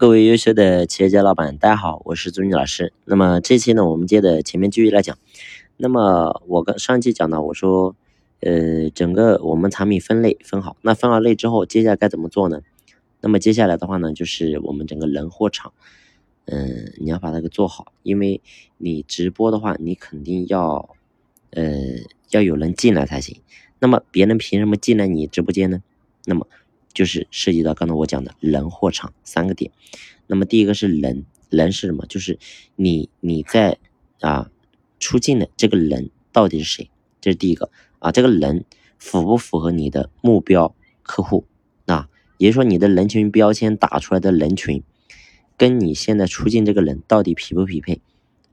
各位优秀的企业家老板，大家好，我是朱军老师。那么这期呢，我们接着前面继续来讲。那么我跟上期讲到，我说，呃，整个我们产品分类分好，那分好类之后，接下来该怎么做呢？那么接下来的话呢，就是我们整个人货场，嗯，你要把它给做好，因为你直播的话，你肯定要，呃，要有人进来才行。那么别人凭什么进来你直播间呢？那么就是涉及到刚才我讲的人货场三个点，那么第一个是人，人是什么？就是你你在啊出镜的这个人到底是谁？这是第一个啊，这个人符不符合你的目标客户啊？也就是说你的人群标签打出来的人群，跟你现在出镜这个人到底匹不匹配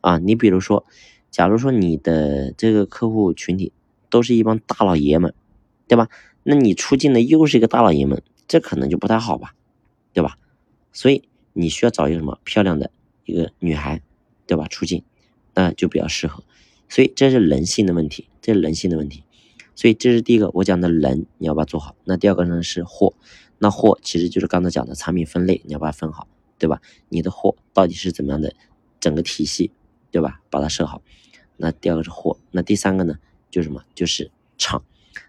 啊？你比如说，假如说你的这个客户群体都是一帮大老爷们，对吧？那你出镜的又是一个大老爷们，这可能就不太好吧，对吧？所以你需要找一个什么漂亮的一个女孩，对吧？出镜，那就比较适合。所以这是人性的问题，这是人性的问题。所以这是第一个我讲的人，你要把它做好。那第二个呢是货，那货其实就是刚才讲的产品分类，你要把它分好，对吧？你的货到底是怎么样的整个体系，对吧？把它设好。那第二个是货，那第三个呢就是什么？就是场。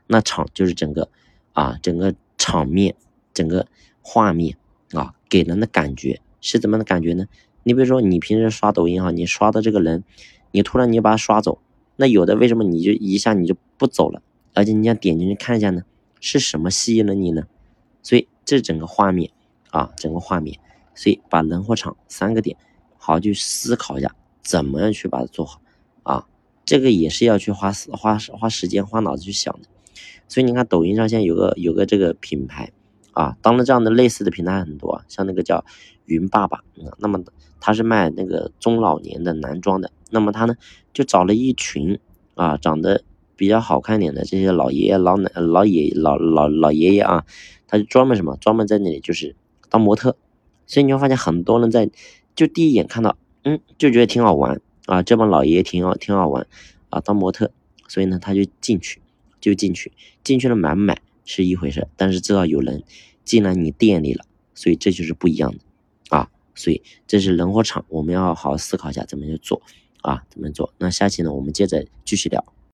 那场就是整个啊，整个场面，整个画面啊，给人的感觉是怎么样的感觉呢？你比如说，你平时刷抖音哈，你刷的这个人，你突然你把他刷走，那有的为什么你就一下你就不走了？而且你想点进去看一下呢？是什么吸引了你呢？所以这整个画面啊，整个画面，所以把人和场三个点，好好去思考一下，怎么样去把它做好啊？这个也是要去花花花时间花脑子去想的。所以你看，抖音上现在有个有个这个品牌啊，当了这样的类似的平台很多，像那个叫云爸爸，那么他是卖那个中老年的男装的，那么他呢就找了一群啊长得比较好看点的这些老爷爷、老奶、老爷老老老爷爷啊，他就专门什么，专门在那里就是当模特，所以你会发现很多人在就第一眼看到，嗯，就觉得挺好玩啊，这帮老爷爷挺好挺好玩啊，当模特，所以呢他就进去。就进去，进去了买不买是一回事，但是知道有人进了你店里了，所以这就是不一样的啊。所以这是人和场，我们要好好思考一下怎么去做啊，怎么做。那下期呢，我们接着继续聊。